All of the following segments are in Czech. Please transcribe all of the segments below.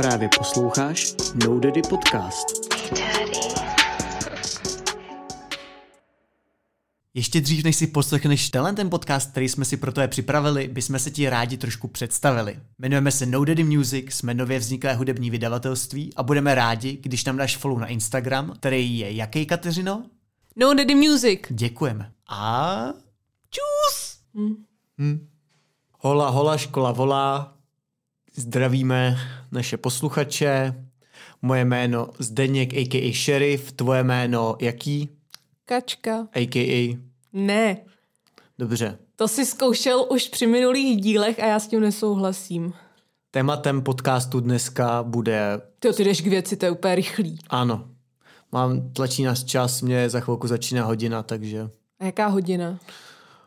Právě posloucháš No Daddy Podcast. Ještě dřív, než si poslechneš tenhle ten podcast, který jsme si pro tebe připravili, bychom se ti rádi trošku představili. Jmenujeme se No Daddy Music, jsme nově vzniklé hudební vydavatelství a budeme rádi, když nám dáš follow na Instagram, který je jaký, Kateřino? No Daddy Music. Děkujeme. A čus! Hm. Hola, hola, škola volá. Zdravíme naše posluchače. Moje jméno Zdeněk, a.k.a. Sheriff. Tvoje jméno jaký? Kačka. A.k.a. Ne, Dobře. to si zkoušel už při minulých dílech a já s tím nesouhlasím. Tématem podcastu dneska bude, Ty, ty jdeš k věci, to je úplně rychlý. ano, mám tlačí nás čas, mě za chvilku začíná hodina, takže A jaká hodina?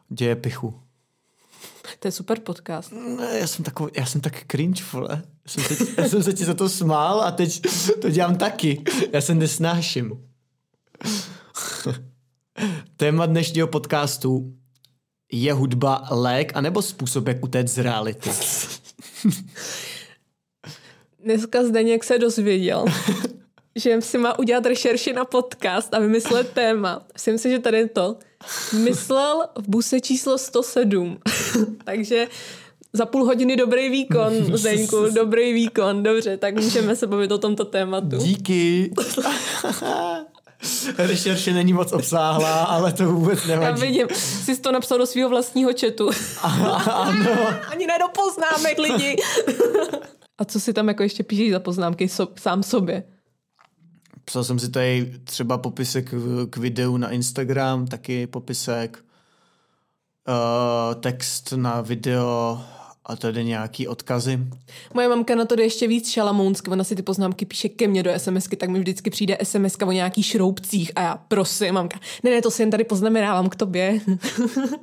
děje pichu. To je super podcast. Ne, já jsem takový, já jsem tak cringe, vole. Já jsem, se, já jsem se ti za to smál a teď to dělám taky. Já se nesnáším. Téma dnešního podcastu je hudba lék anebo způsob, jak utéct z reality. Dneska Zdeněk se dozvěděl, že si má udělat rešerši na podcast a vymyslet téma. Myslím si, že tady je to. Myslel v buse číslo 107. Takže za půl hodiny dobrý výkon, Zdeňku, dobrý výkon. Dobře, tak můžeme se bavit o tomto tématu. Díky. Rešerše není moc obsáhlá, ale to vůbec Já nevadí. vidím, jsi to napsal do svého vlastního chatu. ano. Ani ne do poznámek lidi. A co si tam jako ještě píšeš za poznámky so, sám sobě? Psal jsem si tady třeba popisek k videu na Instagram, taky popisek, uh, text na video a tady nějaký odkazy. Moje mamka na to jde ještě víc šalamounsky, ona si ty poznámky píše ke mně do SMSky, tak mi vždycky přijde SMS o nějakých šroubcích a já prosím, mamka, ne, ne, to si jen tady poznamenávám k tobě.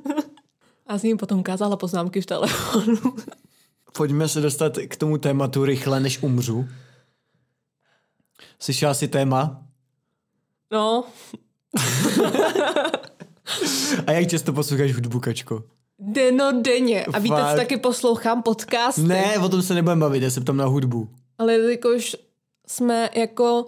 a s ním potom ukázala poznámky v telefonu. Pojďme se dostat k tomu tématu rychle, než umřu. Slyšela jsi téma? No, A jak často posloucháš hudbu, Kačko? deno denně. A víte, co taky poslouchám podcasty. Ne, o tom se nebudeme bavit, já se ptám na hudbu. Ale jakož jsme jako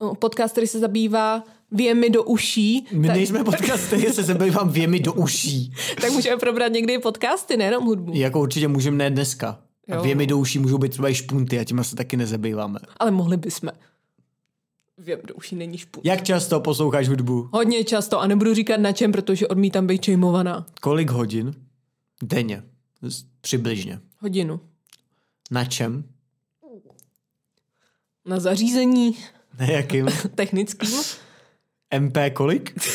no, podcast, který se zabývá věmi do uší, My tak, nejsme podcast, který se zabývám věmi do uší. tak můžeme probrat někdy podcasty, nejenom hudbu. Jako určitě můžeme ne dneska. A Jo. věmi do uší můžou být třeba i špunty a tím se taky nezabýváme. Ale mohli bychom. Věm do uší není špůl. Jak často posloucháš hudbu? Hodně často a nebudu říkat na čem, protože odmítám být čejmovaná. Kolik hodin? Denně. Přibližně. Hodinu. Na čem? Na zařízení Na jakým? technickým. MP kolik?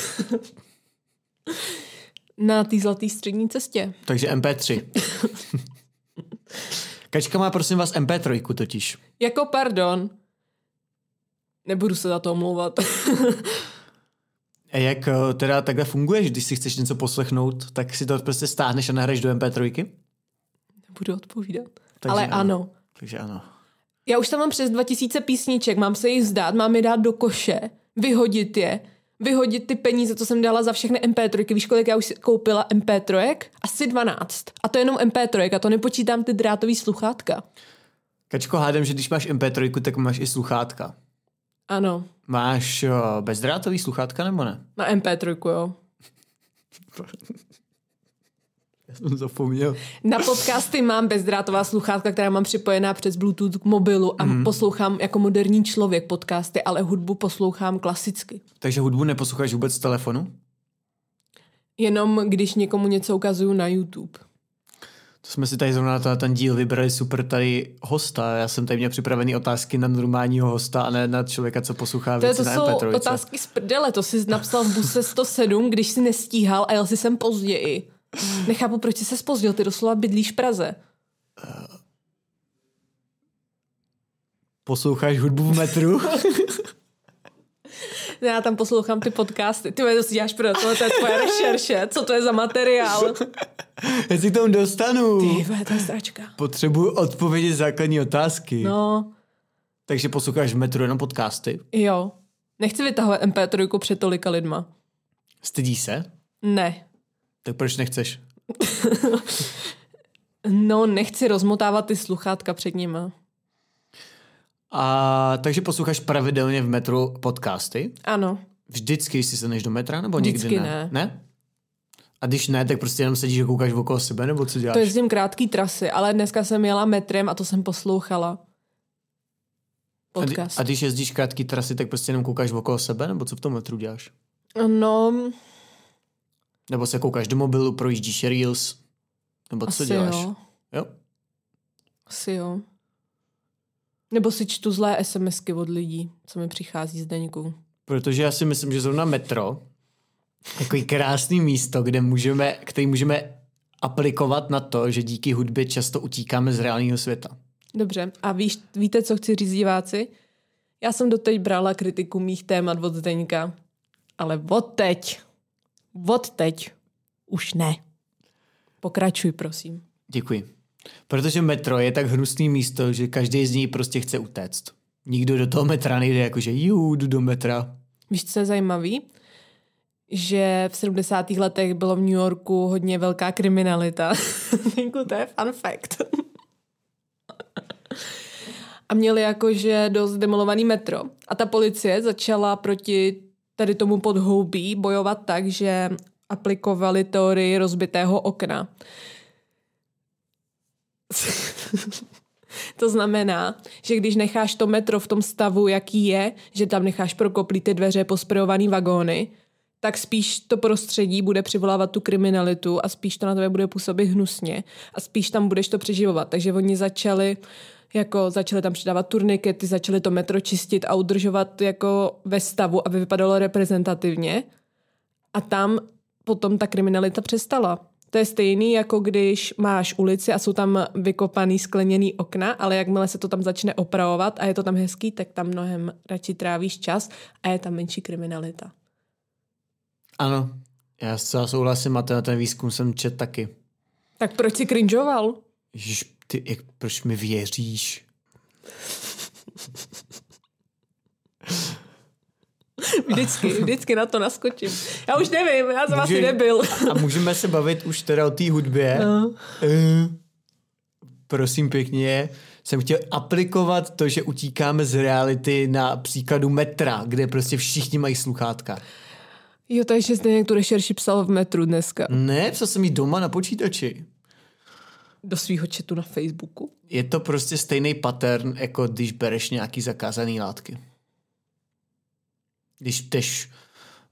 Na té zlaté střední cestě. Takže MP3. Kačka má prosím vás MP3 totiž. Jako pardon. Nebudu se za to omlouvat. A jak eh, teda takhle funguješ, když si chceš něco poslechnout, tak si to prostě stáhneš a nahraješ do MP3? Nebudu odpovídat. Takže Ale ano. ano. Takže ano. Já už tam mám přes 2000 písniček, mám se jich vzdát, mám je dát do koše, vyhodit je, vyhodit ty peníze, co jsem dala za všechny MP3. Víš, kolik já už si koupila MP3? Asi 12. A to je jenom MP3, a to nepočítám ty drátový sluchátka. Kačko, hádám, že když máš MP3, tak máš i sluchátka. Ano, Máš bezdrátový sluchátka nebo ne? na MP3, jo. Já jsem zapomněl. Na podcasty mám bezdrátová sluchátka, která mám připojená přes Bluetooth k mobilu a mm. poslouchám jako moderní člověk podcasty, ale hudbu poslouchám klasicky. Takže hudbu neposloucháš vůbec z telefonu? Jenom když někomu něco ukazuju na YouTube. To jsme si tady zrovna na ten díl vybrali super tady hosta. Já jsem tady měl připravený otázky na normálního hosta a ne na člověka, co poslouchá To, věci to na jsou MP3. otázky z prdele, to jsi napsal v buse 107, když si nestíhal a jel si sem později. Nechápu, proč jsi se spozdil, ty doslova bydlíš v Praze. Posloucháš hudbu v metru? Já tam poslouchám ty podcasty. Ty to si děláš pro tohle, to je tvoje rešerše. Co to je za materiál? Já si k tomu dostanu. Ty, to je stračka. Potřebuji odpovědět základní otázky. No, Takže posloucháš v metru jenom podcasty? jo. Nechci vytahovat MP3 před tolika lidma. Stydí se? Ne. Tak proč nechceš? No, nechci rozmotávat ty sluchátka před nima. A takže posloucháš pravidelně v metru podcasty? Ano. Vždycky, když si se než do metra, nebo Vždycky někdy ne? ne. Ne? A když ne, tak prostě jenom sedíš a koukáš okolo sebe, nebo co děláš? To jezdím krátký trasy, ale dneska jsem jela metrem a to jsem poslouchala. A, Podcast. a když jezdíš krátký trasy, tak prostě jenom koukáš okolo sebe, nebo co v tom metru děláš? No, Nebo se koukáš do mobilu, projíždíš reels, nebo co asi děláš? jo. jo? Asi jo. Nebo si čtu zlé SMSky od lidí, co mi přichází z deníku. Protože já si myslím, že zrovna metro takový krásný místo, kde můžeme, který můžeme aplikovat na to, že díky hudbě často utíkáme z reálného světa. Dobře, a víš, víte, co chci říct diváci? Já jsem doteď brala kritiku mých témat od Zdeňka, ale od teď, od teď už ne. Pokračuj, prosím. Děkuji. Protože metro je tak hnusný místo, že každý z něj prostě chce utéct. Nikdo do toho metra nejde jakože jú, jdu do metra. Víš, co je zajímavý? Že v 70. letech bylo v New Yorku hodně velká kriminalita. To je fun fact. A měli jakože dost demolovaný metro. A ta policie začala proti tady tomu podhoubí bojovat tak, že aplikovali teorii rozbitého okna. To znamená, že když necháš to metro v tom stavu, jaký je, že tam necháš prokoplý ty dveře, posprejovaný vagóny, tak spíš to prostředí bude přivolávat tu kriminalitu a spíš to na tebe bude působit hnusně a spíš tam budeš to přeživovat. Takže oni začali jako začali tam přidávat turnikety, začali to metro čistit a udržovat jako ve stavu, aby vypadalo reprezentativně. A tam potom ta kriminalita přestala. To je stejný, jako když máš ulici a jsou tam vykopaný skleněný okna, ale jakmile se to tam začne opravovat a je to tam hezký, tak tam mnohem radši trávíš čas a je tam menší kriminalita. Ano, já zcela souhlasím a ten, ten výzkum jsem čet taky. Tak proč si cringeoval? Ježiš, ty, jak, proč mi věříš? Vždycky, vždycky na to naskočím. Já už nevím, já jsem asi nebyl. A můžeme se bavit už teda o té hudbě. No. Eh, prosím pěkně, jsem chtěl aplikovat to, že utíkáme z reality na příkladu metra, kde prostě všichni mají sluchátka. Jo, takže jste někdo rešerši psal v metru dneska. Ne, co jsem jí doma na počítači. Do svého chatu na Facebooku. Je to prostě stejný pattern, jako když bereš nějaký zakázaný látky. Když jdeš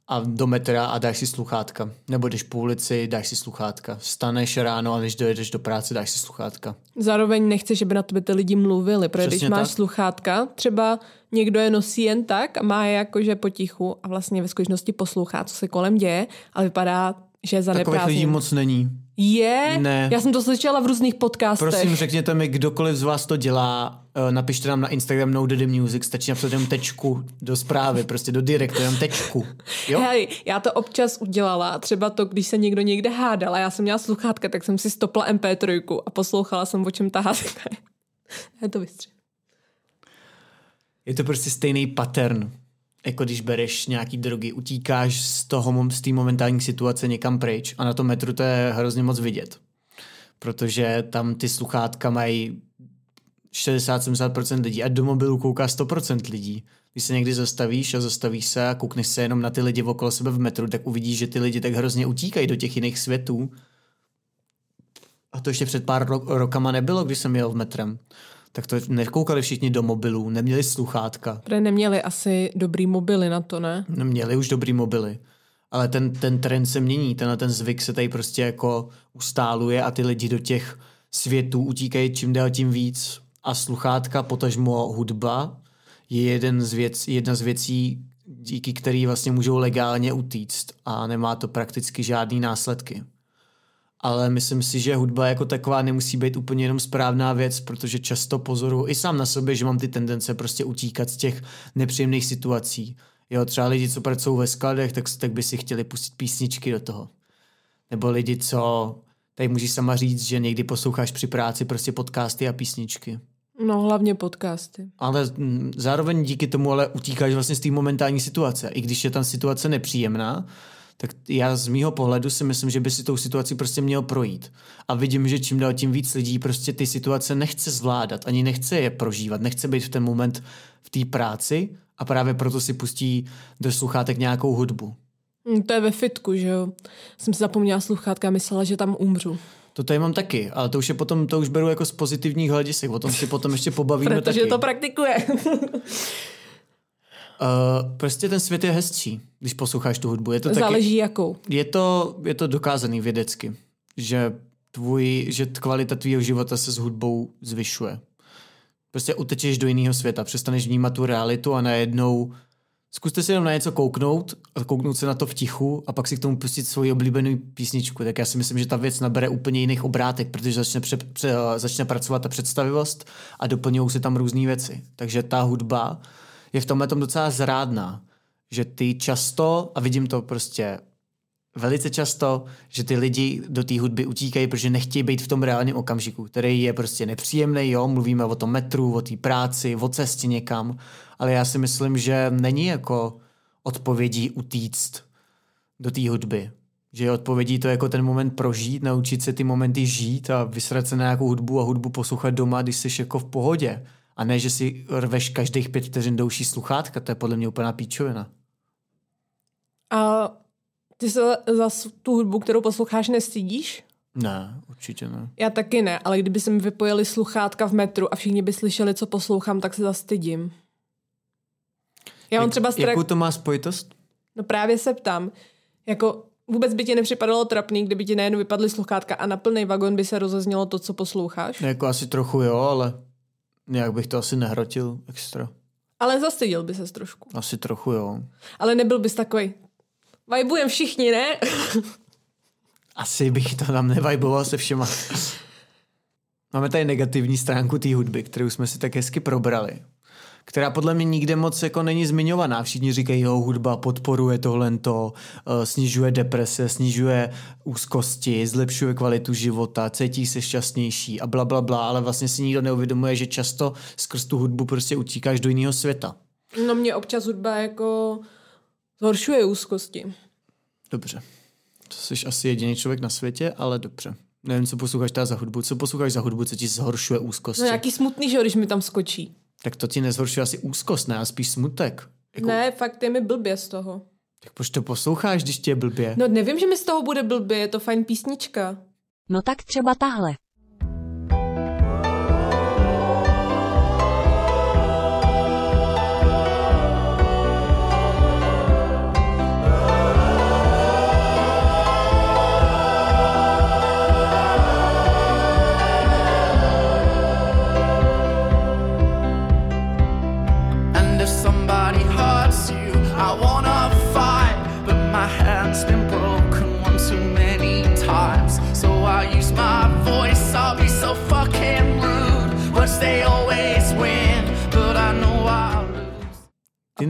a do metra a dáš si sluchátka. Nebo jdeš po ulici, dáš si sluchátka. Vstaneš ráno a než dojedeš do práce, dáš si sluchátka. Zároveň nechceš, aby na tebe ty lidi mluvili, protože když Přesně máš tak. sluchátka, třeba někdo je nosí jen tak a má je jakože potichu a vlastně ve skutečnosti poslouchá, co se kolem děje, ale vypadá, že je Takových lidí moc není. Je? Ne. Já jsem to slyšela v různých podcastech. Prosím, řekněte mi, kdokoliv z vás to dělá, eh, napište nám na Instagram No Daddy Music, stačí napsat jenom tečku do zprávy, prostě do direktu, jenom tečku. Jo? Hej, já to občas udělala, třeba to, když se někdo někde hádal a já jsem měla sluchátka, tak jsem si stopla MP3 a poslouchala jsem, o čem ta hádka je. To vystřih. Je to prostě stejný pattern, jako když bereš nějaký drogy, utíkáš z toho, z té momentální situace někam pryč a na tom metru to je hrozně moc vidět. Protože tam ty sluchátka mají 60-70% lidí a do mobilu kouká 100% lidí. Když se někdy zastavíš a zastavíš se a koukneš se jenom na ty lidi okolo sebe v metru, tak uvidíš, že ty lidi tak hrozně utíkají do těch jiných světů. A to ještě před pár ro- rokama nebylo, když jsem jel v metrem. Tak to nekoukali všichni do mobilů, neměli sluchátka. Protože neměli asi dobrý mobily na to, ne? No, Měli už dobrý mobily. Ale ten, ten trend se mění, tenhle ten zvyk se tady prostě jako ustáluje a ty lidi do těch světů utíkají čím dál tím víc. A sluchátka, potažmo hudba, je jeden z věc, jedna z věcí, díky který vlastně můžou legálně utíct a nemá to prakticky žádný následky. Ale myslím si, že hudba jako taková nemusí být úplně jenom správná věc, protože často pozoruju i sám na sobě, že mám ty tendence prostě utíkat z těch nepříjemných situací. Jo, třeba lidi, co pracují ve skladech, tak, tak by si chtěli pustit písničky do toho. Nebo lidi, co, tady můžeš sama říct, že někdy posloucháš při práci prostě podcasty a písničky. No, hlavně podcasty. Ale mm, zároveň díky tomu ale utíkáš vlastně z té momentální situace. I když je tam situace nepříjemná, tak já z mýho pohledu si myslím, že by si tou situací prostě měl projít. A vidím, že čím dál tím víc lidí prostě ty situace nechce zvládat, ani nechce je prožívat, nechce být v ten moment v té práci a právě proto si pustí do sluchátek nějakou hudbu. Hm, To je ve fitku, že jo. Jsem si zapomněla sluchátka a myslela, že tam umřu. To tady mám taky, ale to už je potom, to už beru jako z pozitivních hledisek, o tom si potom ještě pobavíme Protože taky. to praktikuje. Uh, prostě ten svět je hezčí, když posloucháš tu hudbu. Je to taky, Záleží jakou. je to, je to dokázaný vědecky, že, tvůj, že kvalita tvýho života se s hudbou zvyšuje. Prostě utečeš do jiného světa, přestaneš vnímat tu realitu a najednou zkuste si jenom na něco kouknout a kouknout se na to v tichu a pak si k tomu pustit svoji oblíbenou písničku. Tak já si myslím, že ta věc nabere úplně jiných obrátek, protože začne, pře, pře, začne pracovat ta představivost a doplňují se tam různé věci. Takže ta hudba je v tomhle tom docela zrádná, že ty často, a vidím to prostě velice často, že ty lidi do té hudby utíkají, protože nechtějí být v tom reálném okamžiku, který je prostě nepříjemný, jo, mluvíme o tom metru, o té práci, o cestě někam, ale já si myslím, že není jako odpovědí utíct do té hudby. Že je odpovědí to jako ten moment prožít, naučit se ty momenty žít a vysrat se na nějakou hudbu a hudbu poslouchat doma, když jsi jako v pohodě. A ne, že si rveš každých pět vteřin douší sluchátka, to je podle mě úplná píčovina. A ty se za tu hudbu, kterou posloucháš, nestydíš? Ne, určitě ne. Já taky ne, ale kdyby se mi vypojili sluchátka v metru a všichni by slyšeli, co poslouchám, tak se zastydím. Já mám Jak- třeba strach... Jakou to má spojitost? No právě se ptám. Jako vůbec by ti nepřipadalo trapný, kdyby ti najednou vypadly sluchátka a na plný vagon by se rozeznělo to, co posloucháš? No, Jako asi trochu jo, ale nějak bych to asi nehrotil extra. Ale zastydil by ses trošku. Asi trochu jo. Ale nebyl bys takový. Vajbujem všichni, ne? Asi bych to tam nevajboval se všema. Máme tady negativní stránku té hudby, kterou jsme si tak hezky probrali. Která podle mě nikde moc jako není zmiňovaná. Všichni říkají, jo, hudba podporuje tohle, to, snižuje deprese, snižuje úzkosti, zlepšuje kvalitu života, cítí se šťastnější a bla, bla, bla, ale vlastně si nikdo neuvědomuje, že často skrz tu hudbu prostě utíkáš do jiného světa. No mě občas hudba jako zhoršuje úzkosti. Dobře. To jsi asi jediný člověk na světě, ale dobře. Nevím, co posloucháš teda za hudbu. Co posloucháš za hudbu, co ti zhoršuje úzkosti? No nějaký smutný, že když mi tam skočí. Tak to ti nezhoršuje asi úzkost, ne? A spíš smutek. Jako, Ne, fakt je mi blbě z toho. Tak proč to posloucháš, když ti je blbě? No nevím, že mi z toho bude blbě, je to fajn písnička. No tak třeba tahle.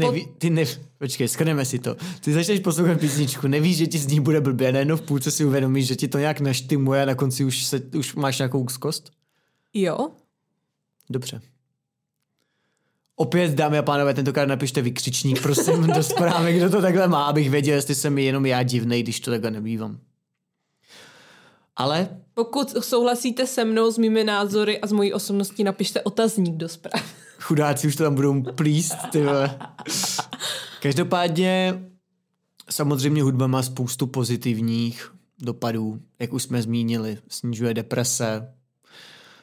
Neví, ty neví, počkej, skrneme si to. Ty začneš poslouchat písničku, nevíš, že ti z ní bude blbě, najednou v půlce si uvědomíš, že ti to nějak naštimuje a na konci už, se, už máš nějakou úzkost? Jo? Dobře. Opět, dámy a pánové, tentokrát napište vykřičník, prosím, do zprávy, kdo to takhle má, abych věděl, jestli jsem jenom já divnej, když to takhle nebývám. Ale Pokud souhlasíte se mnou s mými názory a s mojí osobností, napište otazník do zpráv. Chudáci už to tam budou plíst, ty. Každopádně samozřejmě hudba má spoustu pozitivních dopadů, jak už jsme zmínili. Snižuje deprese,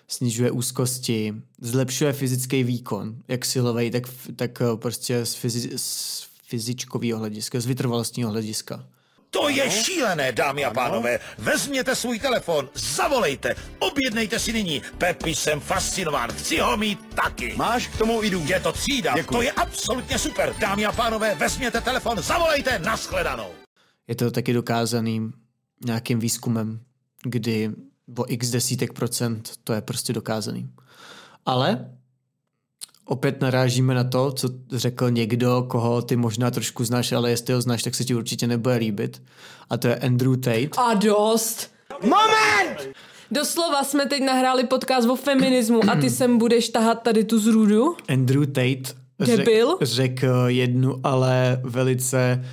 snižuje úzkosti, zlepšuje fyzický výkon, jak silový, tak, tak prostě z, fyzi- z fyzičkového hlediska, z vytrvalostního hlediska. To je šílené, dámy a pánové. Vezměte svůj telefon, zavolejte, objednejte si nyní. Pepi, jsem fascinován, chci ho mít taky. Máš k tomu i důvod. Je to třída, Děkuji. to je absolutně super. Dámy a pánové, vezměte telefon, zavolejte, nashledanou. Je to taky dokázaný nějakým výzkumem, kdy o x desítek procent to je prostě dokázaný. Ale opět narážíme na to, co řekl někdo, koho ty možná trošku znáš, ale jestli ho znáš, tak se ti určitě nebude líbit. A to je Andrew Tate. A dost! Moment! Doslova jsme teď nahráli podcast o feminismu a ty sem budeš tahat tady tu zrůdu? Andrew Tate Debil. řekl řekl jednu, ale velice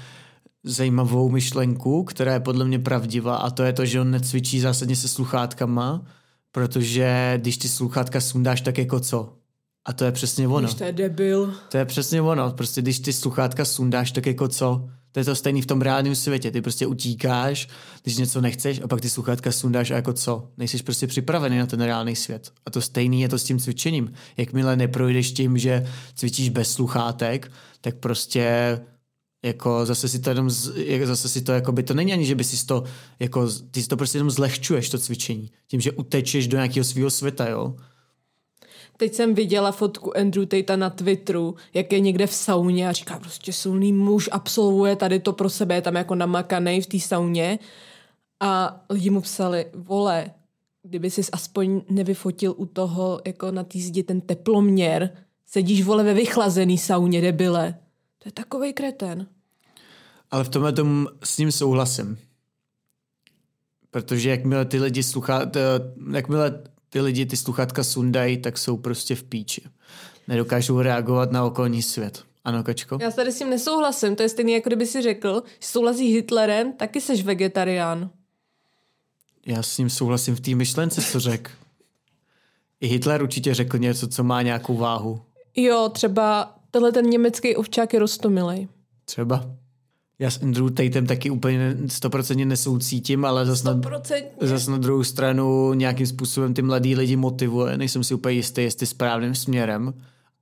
zajímavou myšlenku, která je podle mě pravdivá a to je to, že on necvičí zásadně se sluchátkama, protože když ty sluchátka sundáš, tak jako co? A to je přesně ono. Když to je debil. To je přesně ono. Prostě když ty sluchátka sundáš, tak jako co? To je to stejný v tom reálném světě. Ty prostě utíkáš, když něco nechceš a pak ty sluchátka sundáš a jako co? Nejsi prostě připravený na ten reálný svět. A to stejný je to s tím cvičením. Jakmile neprojdeš tím, že cvičíš bez sluchátek, tak prostě jako zase si to jenom, zase si to jako by to není ani, že by si to, jako, ty si to prostě jenom zlehčuješ to cvičení. Tím, že utečeš do nějakého svého světa, jo. Teď jsem viděla fotku Andrew Tate na Twitteru, jak je někde v sauně a říká prostě silný muž, absolvuje tady to pro sebe, je tam jako namakanej v té sauně a lidi mu psali, vole, kdyby jsi aspoň nevyfotil u toho jako na té zdi ten teploměr, sedíš vole ve vychlazený sauně, debile. To je takovej kreten. Ale v tomhle tom s ním souhlasím. Protože jakmile ty lidi sluchá, jakmile ty lidi ty sluchátka sundají, tak jsou prostě v píči. Nedokážou reagovat na okolní svět. Ano, Kačko? Já tady s tím nesouhlasím, to je stejný, jako kdyby si řekl, že souhlasí s Hitlerem, taky seš vegetarián. Já s ním souhlasím v té myšlence, co řekl. I Hitler určitě řekl něco, co má nějakou váhu. Jo, třeba tenhle ten německý ovčák je rostomilej. Třeba. Já s Andrew Tatem taky úplně stoprocentně nesoucítím, ale zase na, zas na druhou stranu nějakým způsobem ty mladý lidi motivuje. Nejsem si úplně jistý, jestli správným směrem,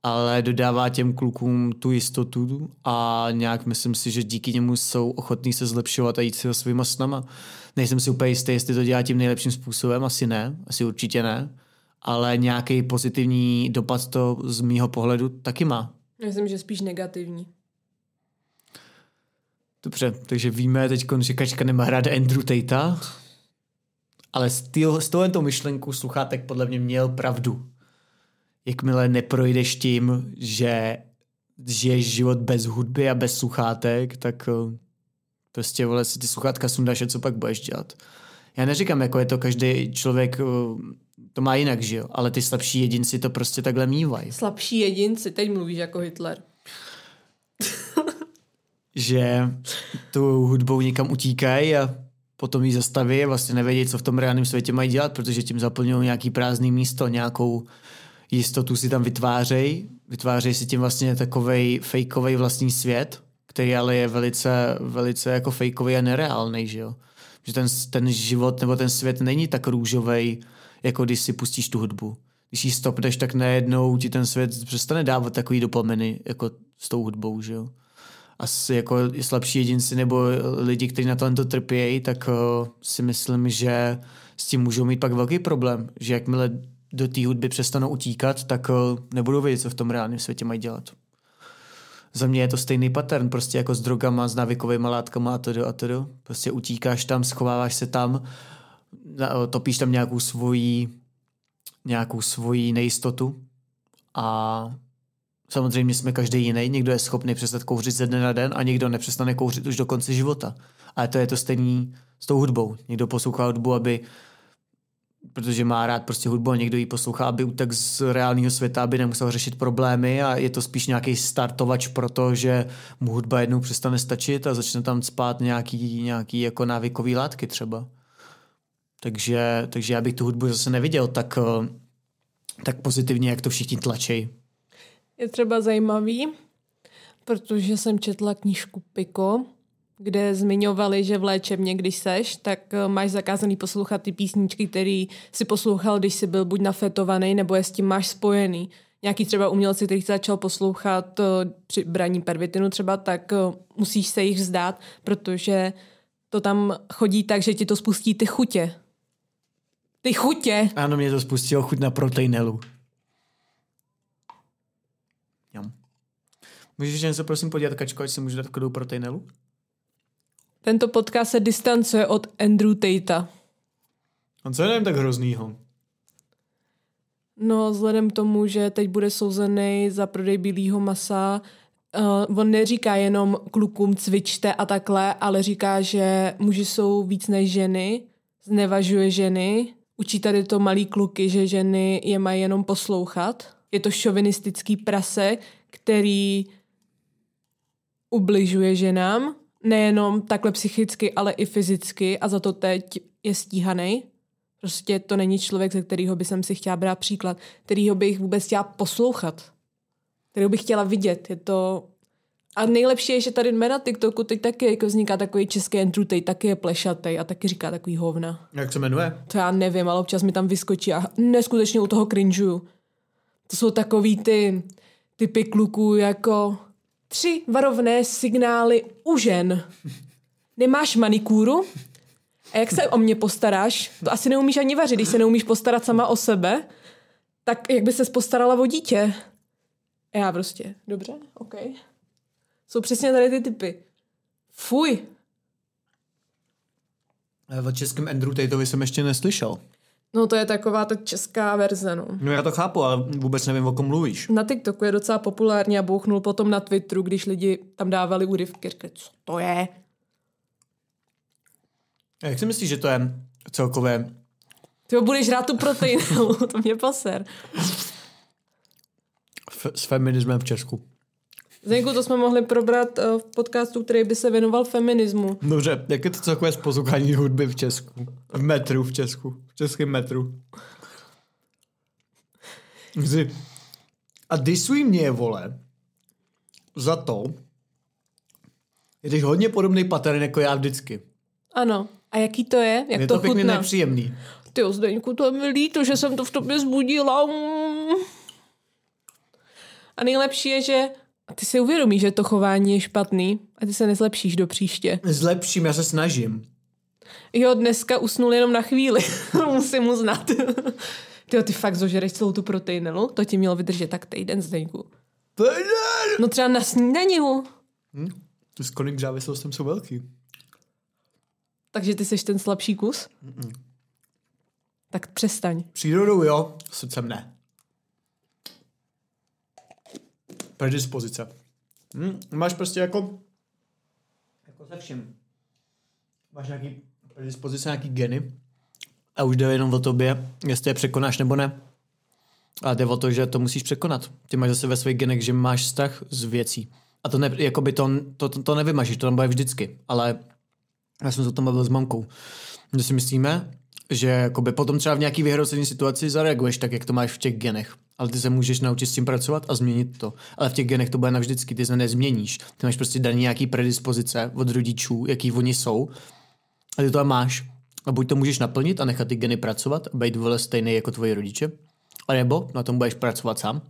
ale dodává těm klukům tu jistotu a nějak myslím si, že díky němu jsou ochotní se zlepšovat a jít si svýma snama. Nejsem si úplně jistý, jestli to dělá tím nejlepším způsobem, asi ne, asi určitě ne, ale nějaký pozitivní dopad to z mýho pohledu taky má. Myslím, že spíš negativní. Dobře, takže víme teď, že Kačka nemá ráda Andrew Tate, ale s, týho, s touhletou myšlenkou sluchátek podle mě měl pravdu. Jakmile neprojdeš tím, že žiješ život bez hudby a bez sluchátek, tak eh, prostě vole si ty sluchátka sundáš a co pak budeš dělat. Já neříkám, jako je to každý člověk, eh, to má jinak, že jo, ale ty slabší jedinci to prostě takhle mývají. Slabší jedinci, teď mluvíš jako Hitler. Že tu hudbou někam utíkají a potom ji zastaví a vlastně nevědí, co v tom reálném světě mají dělat, protože tím zaplňují nějaký prázdný místo, nějakou jistotu si tam vytvářejí. Vytvářejí si tím vlastně takovej fejkový vlastní svět, který ale je velice, velice jako fejkový a nereálný, že jo. Že ten, ten život nebo ten svět není tak růžový, jako když si pustíš tu hudbu. Když ji stopneš, tak najednou ti ten svět přestane dávat takový dopaminy, jako s tou hudbou, že jo asi jako slabší jedinci nebo lidi, kteří na to trpějí, tak uh, si myslím, že s tím můžou mít pak velký problém, že jakmile do té hudby přestanou utíkat, tak uh, nebudou vědět, co v tom reálném světě mají dělat. Za mě je to stejný pattern, prostě jako s drogama, s návykovými látkama a to a to. Prostě utíkáš tam, schováváš se tam, na- topíš tam nějakou svoji, nějakou svoji nejistotu a Samozřejmě jsme každý jiný, někdo je schopný přestat kouřit ze dne na den a někdo nepřestane kouřit už do konce života. Ale to je to stejný s tou hudbou. Někdo poslouchá hudbu, aby protože má rád prostě hudbu a někdo ji poslouchá, aby utek z reálného světa, aby nemusel řešit problémy a je to spíš nějaký startovač pro to, že mu hudba jednou přestane stačit a začne tam spát nějaký, nějaký jako návykový látky třeba. Takže, takže já bych tu hudbu zase neviděl tak, eh, tak pozitivně, jak to všichni tlačí. Je třeba zajímavý, protože jsem četla knížku Piko, kde zmiňovali, že v léčebně, když seš, tak eh, máš zakázaný poslouchat ty písničky, který si poslouchal, když jsi byl buď nafetovaný, nebo je s tím máš spojený. Nějaký třeba umělci, který začal poslouchat eh, při braní pervitinu třeba, tak eh, musíš se jich vzdát, protože to tam chodí tak, že ti to spustí ty chutě. Ty chutě! Ano, mě to spustilo chuť na proteinelu. Můžeš něco prosím podívat, Kačko, ať si můžu dát kodou proteinelu? Tento podcast se distancuje od Andrew Tatea. A co je něm tak hroznýho? No, vzhledem k tomu, že teď bude souzený za prodej bílého masa, uh, on neříká jenom klukům cvičte a takhle, ale říká, že muži jsou víc než ženy, znevažuje ženy, učí tady to malý kluky, že ženy je mají jenom poslouchat. Je to šovinistický prase, který ubližuje ženám, nejenom takhle psychicky, ale i fyzicky a za to teď je stíhaný. Prostě to není člověk, ze kterého by jsem si chtěla brát příklad, kterýho bych vůbec chtěla poslouchat, kterého bych chtěla vidět. Je to... A nejlepší je, že tady na TikToku teď taky jako vzniká takový český Tate, taky je plešatý a taky říká takový hovna. Jak se jmenuje? To já nevím, ale občas mi tam vyskočí a neskutečně u toho cringeuju. To jsou takový ty typy kluků jako tři varovné signály u žen. Nemáš manikúru? A jak se o mě postaráš? To asi neumíš ani vařit, když se neumíš postarat sama o sebe. Tak jak by se postarala o dítě? A já prostě, dobře, OK. Jsou přesně tady ty typy. Fuj, O českém Andrew Tateovi jsem ještě neslyšel. No to je taková ta česká verze, no. No já to chápu, ale vůbec nevím, o kom mluvíš. Na TikToku je docela populární a bouchnul potom na Twitteru, když lidi tam dávali úryvky. Řekli, co to je? A jak si myslíš, že to je celkové Ty budeš rád tu proteinelu, to mě poser. f- s feminismem v Česku? Zdenku, to jsme mohli probrat eh, v podcastu, který by se věnoval feminismu. Dobře, jak je to celkové s poslouchání hudby v Česku? V metru v Česku. V českém metru. A disují mě, vole, za to, jsi hodně podobný pattern jako já vždycky. Ano. A jaký to je? Jak je to, to pěkně chutná? nepříjemný. Ty Zdeňku, to je mi líto, že jsem to v tobě zbudila. A nejlepší je, že a ty si uvědomíš, že to chování je špatný a ty se nezlepšíš do příště. Zlepším, já se snažím. Jo, dneska usnul jenom na chvíli. Musím uznat. Ty, ty fakt zožereš celou tu proteinelu? To ti mělo vydržet tak týden, Zdeňku. No třeba na snídani. Tu skloning k závislostem jsou velký. Takže ty jsi ten slabší kus? Tak přestaň. Přírodou jo, srdcem ne. Predispozice. Hm, máš prostě jako... Jako se vším. Máš nějaký predispozice, nějaký geny. A už jde jenom o tobě, jestli je překonáš nebo ne. A jde o to, že to musíš překonat. Ty máš zase ve svých genech, že máš vztah z věcí. A to, ne, jakoby to, to, to, to nevymažíš, to tam bude vždycky. Ale já jsem se o tom bavil s mamkou. Že si myslíme, že jakoby potom třeba v nějaký vyhrocené situaci zareaguješ tak, jak to máš v těch genech. Ale ty se můžeš naučit s tím pracovat a změnit to. Ale v těch genech to bude navždycky, ty se nezměníš. Ty máš prostě daný nějaký predispozice od rodičů, jaký oni jsou. A ty to tam máš. A buď to můžeš naplnit a nechat ty geny pracovat a být vole stejný jako tvoji rodiče, a nebo na tom budeš pracovat sám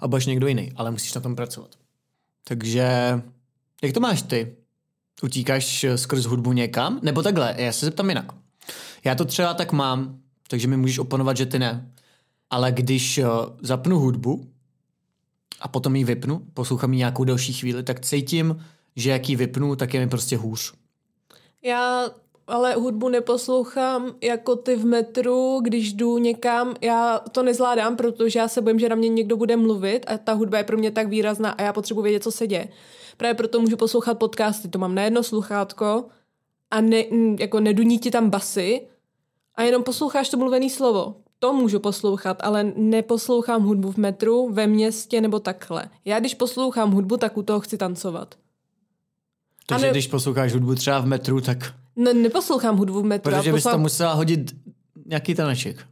a budeš někdo jiný, ale musíš na tom pracovat. Takže jak to máš ty? Utíkáš eh, skrz hudbu někam? Nebo takhle, já se zeptám jinak. Já to třeba tak mám, takže mi můžeš oponovat, že ty ne. Ale když uh, zapnu hudbu a potom ji vypnu, poslouchám ji nějakou další chvíli, tak cítím, že jak ji vypnu, tak je mi prostě hůř. Já ale hudbu neposlouchám jako ty v metru, když jdu někam, já to nezvládám, protože já se bojím, že na mě někdo bude mluvit a ta hudba je pro mě tak výrazná a já potřebuji vědět, co se děje. Právě proto můžu poslouchat podcasty, to mám na jedno sluchátko a ne, jako neduní ti tam basy a jenom posloucháš to mluvený slovo. To můžu poslouchat, ale neposlouchám hudbu v metru, ve městě nebo takhle. Já když poslouchám hudbu, tak u toho chci tancovat. Takže ne- když posloucháš hudbu třeba v metru, tak... Ne, neposlouchám hudbu v metru. Protože bys tam musela hodit nějaký taneček.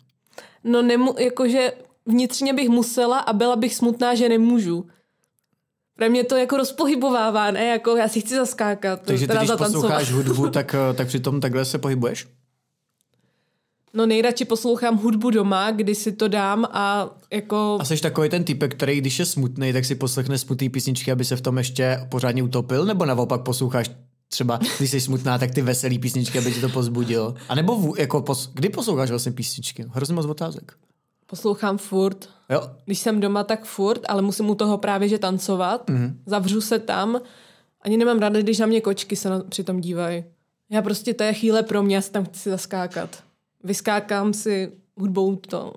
No nemu, jakože vnitřně bych musela a byla bych smutná, že nemůžu. Pro mě to jako rozpohybovává, ne? Jako já si chci zaskákat, Takže ty, když posloucháš hudbu, tak, eh, tak přitom takhle se pohybuješ? No nejradši poslouchám hudbu doma, kdy si to dám a jako... A jsi takový ten typek, který když je smutný, tak si poslechne smutný písničky, aby se v tom ještě pořádně utopil, nebo naopak posloucháš třeba, když jsi smutná, tak ty veselý písničky, aby tě to pozbudilo. A nebo vů- jako pos- kdy posloucháš vlastně písničky? Hrozně moc otázek. Poslouchám furt. Jo, Když jsem doma, tak furt, ale musím u toho právě že tancovat. Mhm. Mm. Zavřu se tam. Ani nemám ráda, když na mě kočky se na, přitom dívají. Já prostě, to je chvíle pro mě, já si tam chci zaskákat. Vyskákám si hudbou to.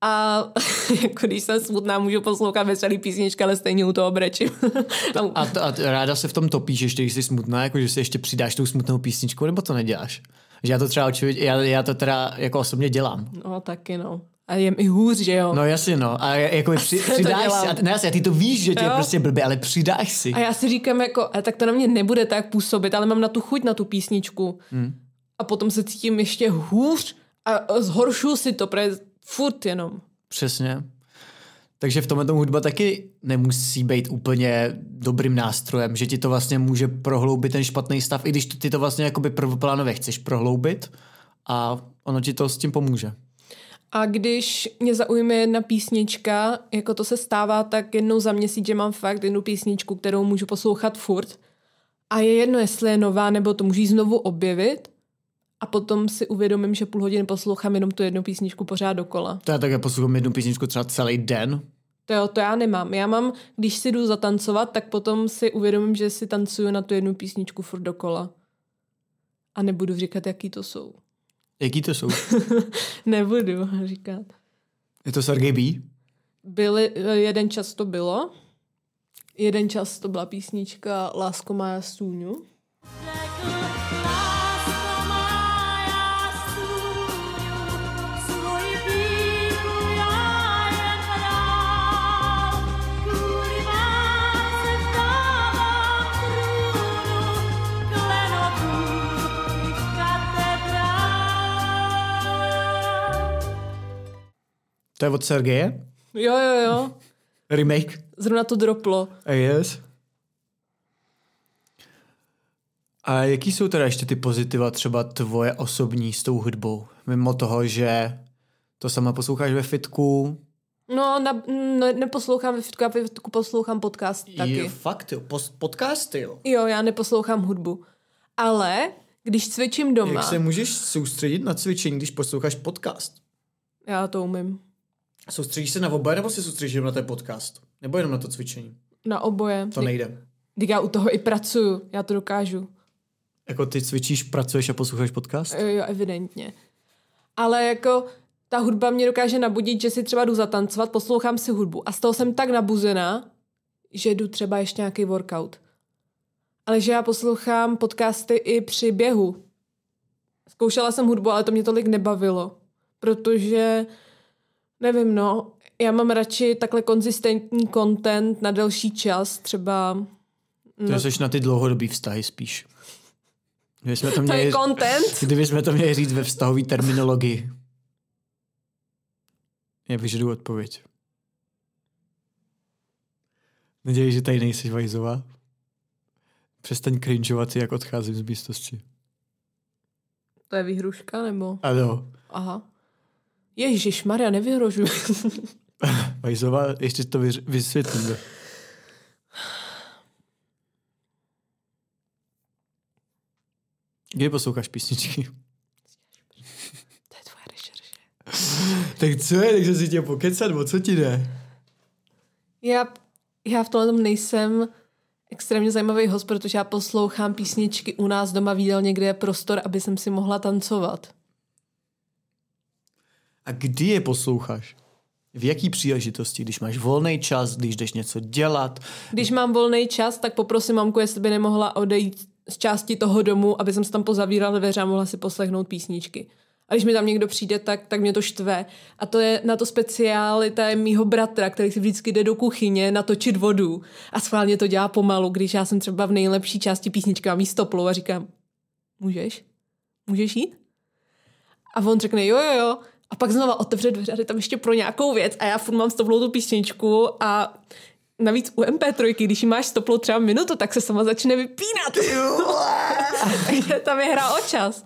A jako když jsem smutná, můžu poslouchat veselý písnička, ale stejně u toho brečím. a, to, a ráda se v tom topíš, ještě když jsi smutná, jako že si ještě přidáš tou smutnou písničku, nebo to neděláš? Že já to třeba očividně, já, já to teda jako osobně dělám. no, taky no. A jem i hůř, že jo. No jasně no, a jako při, to přidáš si, a, ne jasně, a ty to víš, že tě je prostě blbě, ale přidáš si. A já si říkám jako, a tak to na mě nebude tak působit, ale mám na tu chuť na tu písničku. Hmm. A potom se cítím ještě hůř a zhoršuju si to, protože furt jenom. Přesně. Takže v tomhle tom hudba taky nemusí být úplně dobrým nástrojem, že ti to vlastně může prohloubit ten špatný stav, i když ty to vlastně jakoby prvoplánově chceš prohloubit a ono ti to s tím pomůže. A když mě zaujme jedna písnička, jako to se stává, tak jednou za měsíc, že mám fakt jednu písničku, kterou můžu poslouchat furt. A je jedno, jestli je nová, nebo to můžu znovu objevit. A potom si uvědomím, že půl hodiny poslouchám jenom tu jednu písničku pořád dokola. To já také poslouchám jednu písničku třeba celý den. To jo, to já nemám. Já mám, když si jdu zatancovat, tak potom si uvědomím, že si tancuju na tu jednu písničku furt dokola. A nebudu říkat, jaký to jsou. Jaký to jsou? Nebudu říkat. Je to Sergej B? Byly, jeden čas to bylo. Jeden čas to byla písnička Lásko má stůňu. To je od Sergeje? Jo, jo, jo. Remake? Zrovna to droplo. A yes. A jaký jsou teda ještě ty pozitiva třeba tvoje osobní s tou hudbou? Mimo toho, že to sama posloucháš ve fitku. No, na, no neposlouchám ve fitku, já ve fitku poslouchám podcast taky. Je, fakt jo, post, podcasty jo. Jo, já neposlouchám hudbu. Ale když cvičím doma, Jak se můžeš soustředit na cvičení, když posloucháš podcast? já to umím. Soustředíš se na oboje nebo se soustředíš jenom na ten podcast? Nebo jenom na to cvičení? Na oboje. To nejde. Teď já u toho i pracuju, já to dokážu. Jako ty cvičíš, pracuješ a posloucháš podcast? Jo, jo, evidentně. Ale jako ta hudba mě dokáže nabudit, že si třeba jdu zatancovat, poslouchám si hudbu a z toho jsem tak nabuzená, že jdu třeba ještě nějaký workout. Ale že já poslouchám podcasty i při běhu. Zkoušela jsem hudbu, ale to mě tolik nebavilo, protože nevím, no, já mám radši takhle konzistentní content na delší čas, třeba To no. jsi na ty dlouhodobý vztahy spíš. Kdyby jsme to to měli, je content. kdyby jsme to měli říct ve vztahové terminologii. Já vyžadu odpověď. Nedělej, že tady nejsi Vajzová. Přestaň cringeovat, jak odcházím z místnosti. To je výhruška, nebo? Ano. Aha. Ježíš Maria, nevyhrožuj. Vajzová, ještě to vysvětlíme. Kdy posloucháš písničky? to je tvoje rešerše. Tak co je, tak jsem si chtěl pokecat, o co ti jde? Já, já v tomhle tom nejsem extrémně zajímavý host, protože já poslouchám písničky u nás doma v jídelně, kde je prostor, aby jsem si mohla tancovat. A kdy je posloucháš? V jaký příležitosti? Když máš volný čas, když jdeš něco dělat? Když mám volný čas, tak poprosím mamku, jestli by nemohla odejít z části toho domu, aby jsem se tam pozavírala dveře a mohla si poslechnout písničky. A když mi tam někdo přijde, tak, tak mě to štve. A to je na to speciálita mýho bratra, který si vždycky jde do kuchyně natočit vodu a schválně to dělá pomalu, když já jsem třeba v nejlepší části písničky mám jí stoplu a říkám, můžeš? Můžeš jít? A on řekne, jo, jo, jo. A pak znova otevře dveře a tam ještě pro nějakou věc a já furt mám stoplou tu písničku a navíc u MP3, když jí máš stoplou třeba minutu, tak se sama začne vypínat. Takže tam je hra o čas.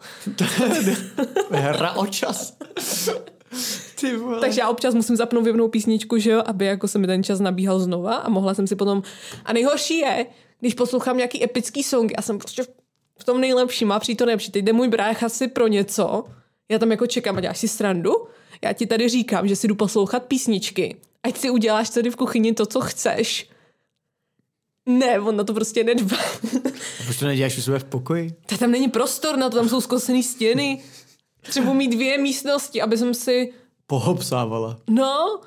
Hra o čas. Ty vole. Takže já občas musím zapnout vypnout písničku, že jo, aby jako se mi ten čas nabíhal znova a mohla jsem si potom... A nejhorší je, když poslouchám nějaký epický song a jsem prostě v tom nejlepším, má přijít to nejlepší. Teď jde můj brácha si pro něco, já tam jako čekám a děláš si srandu. Já ti tady říkám, že si jdu poslouchat písničky. Ať si uděláš tady v kuchyni to, co chceš. Ne, on na to prostě nedbá. A proč to neděláš u sebe v pokoji? Tak tam není prostor na to, tam jsou zkosený stěny. Třeba mít dvě místnosti, aby jsem si Pohopsávala. No,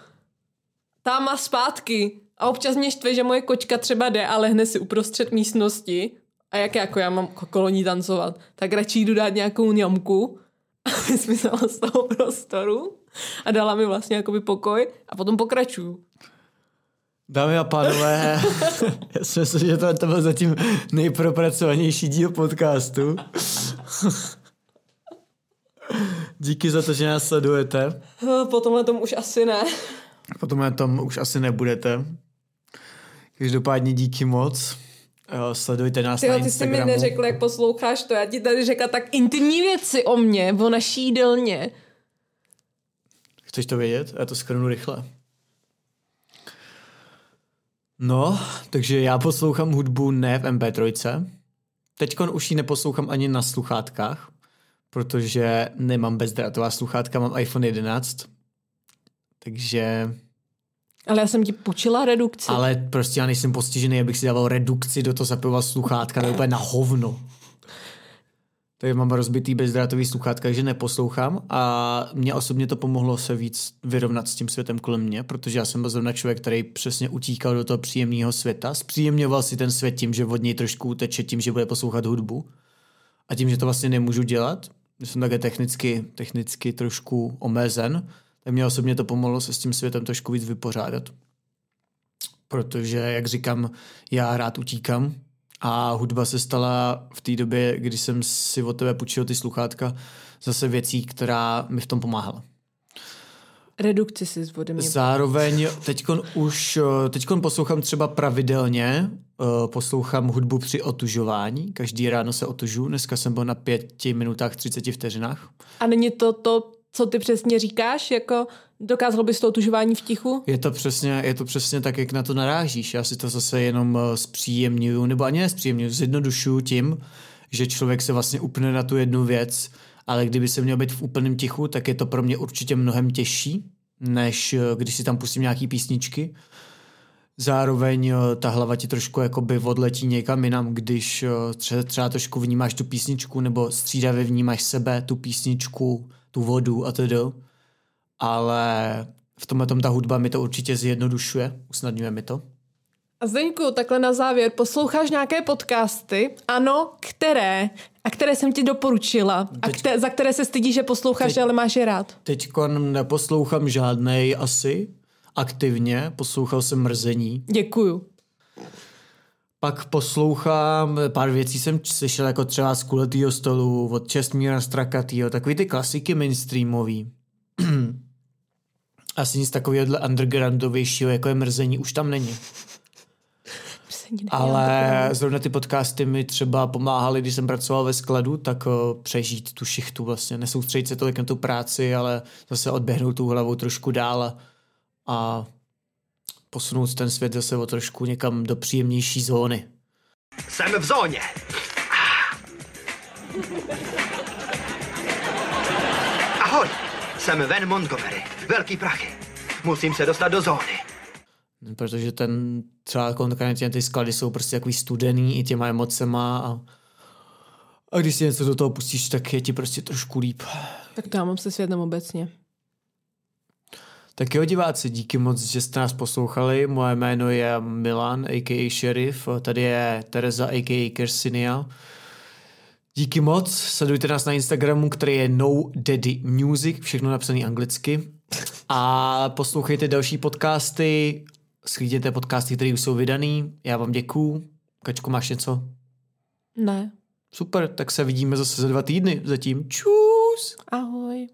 tam a zpátky. A občas mě štve, že moje kočka třeba jde a lehne si uprostřed místnosti. A jak jako já mám okolo ní tancovat, tak radši jdu dát nějakou ňamku, aby zmizela z toho prostoru. A dala mi vlastně jakoby pokoj a potom pokračuju. Dámy a pánové, já si myslím, že to, to byl zatím nejpropracovanější díl podcastu. Díky za to, že nás sledujete. Po tomhle tomu už asi ne. Potom na tom už asi nebudete. Každopádně díky moc. Eh, Sledujte nás Tyjo, na ty jsi mi neřekl, jak posloucháš to. Já ti tady řekla tak intimní věci o mě, o naší jídelně. Chceš to vědět? Já to skrnu rychle. No, takže já poslouchám hudbu ne v MP3. Teď už ji neposlouchám ani na sluchátkách, protože nemám bezdrátová sluchátka, mám iPhone 11. Takže, Ale já jsem ti půjčila redukci. ale prostě já nejsem postižený, abych si dával redukci, do toho zapivoval sluchátka, to je úplně na hovno. Takže mám rozbitý bezdrátový sluchátka, takže neposlouchám a mě osobně to pomohlo se víc vyrovnat s tím světem kolem mě, protože já jsem byl zrovna člověk, který přesně utíkal do toho příjemného světa, zpříjemňoval si ten svět tím, že od něj trošku uteče tím, že bude poslouchat hudbu a tím, že to vlastně nemůžu dělat, jsem také technicky, technicky trošku omezen, tak mě osobně to pomohlo se s tím světem trošku víc vypořádat. Protože, jak říkám, já rád utíkám a hudba se stala v té době, kdy jsem si od tebe půjčil ty sluchátka, zase věcí, která mi v tom pomáhala. Redukci si ode mě. Zároveň teďkon už, teďkon poslouchám třeba pravidelně, eh, poslouchám hudbu při otužování, každý ráno se otužu, dneska jsem byl na pěti minutách 30 vteřinách. A není to to, co ty přesně říkáš? Jako dokázal bys to otužování v tichu? Je to přesně, je to přesně tak, jak na to narážíš. Já si to zase jenom eh, zpříjemňuju, nebo ani nezpříjemňuju, zjednodušuju tím, že člověk se vlastně upne na tu jednu věc, ale kdyby se měl být v úplném tichu, tak je to pro mě určitě mnohem těžší, než eh, když si tam pustím nějaký písničky. Zároveň eh, ta hlava ti trošku jakoby odletí někam jinam, když třeba trošku vnímáš tu písničku nebo střídavě vnímáš sebe, tu písničku, tu vodu a tedy. Ale v tomhle tom ta hudba mi to určitě zjednodušuje, usnadňuje mi to. A Zdeňku, takhle na závěr, posloucháš nějaké podcasty? Ano, které? A které jsem ti doporučila? A Teď- kte- za které se stydíš, že posloucháš, Teď- ale máš je rád? Teď neposlouchám žádnej asi aktivně, poslouchal jsem mrzení. Děkuju. Pak poslouchám, pár věcí jsem slyšel jako třeba z kulatýho stolu, od Čestmíra Strakatýho, takový ty klasiky mainstreamový. Asi nic takového undergroundovějšího, jako je mrzení, už tam není. Ale zrovna ty podcasty mi třeba pomáhaly, když jsem pracoval ve skladu, tak o, přežít tu šichtu vlastně, nesoustředit se tolik na tu práci, ale zase odběhnout tu hlavou trošku dál a posunout ten svět zase o trošku někam do příjemnější zóny. Jsem v zóně. Ahoj, jsem Van Montgomery, velký prachy. Musím se dostat do zóny. Protože ten třeba konkrétně ty sklady jsou prostě takový studený i těma emocema a, a když si něco do toho pustíš, tak je ti prostě trošku líp. Tak to já mám se světem obecně. Tak jo, diváci, díky moc, že jste nás poslouchali. Moje jméno je Milan, a.k.a. Sheriff. Tady je Tereza, a.k.a. Kersinia. Díky moc, sledujte nás na Instagramu, který je No Daddy Music, všechno napsané anglicky. A poslouchejte další podcasty, schlíděte podcasty, které už jsou vydaný. Já vám děkuju. Kačko, máš něco? Ne. Super, tak se vidíme zase za dva týdny. Zatím čus! Ahoj.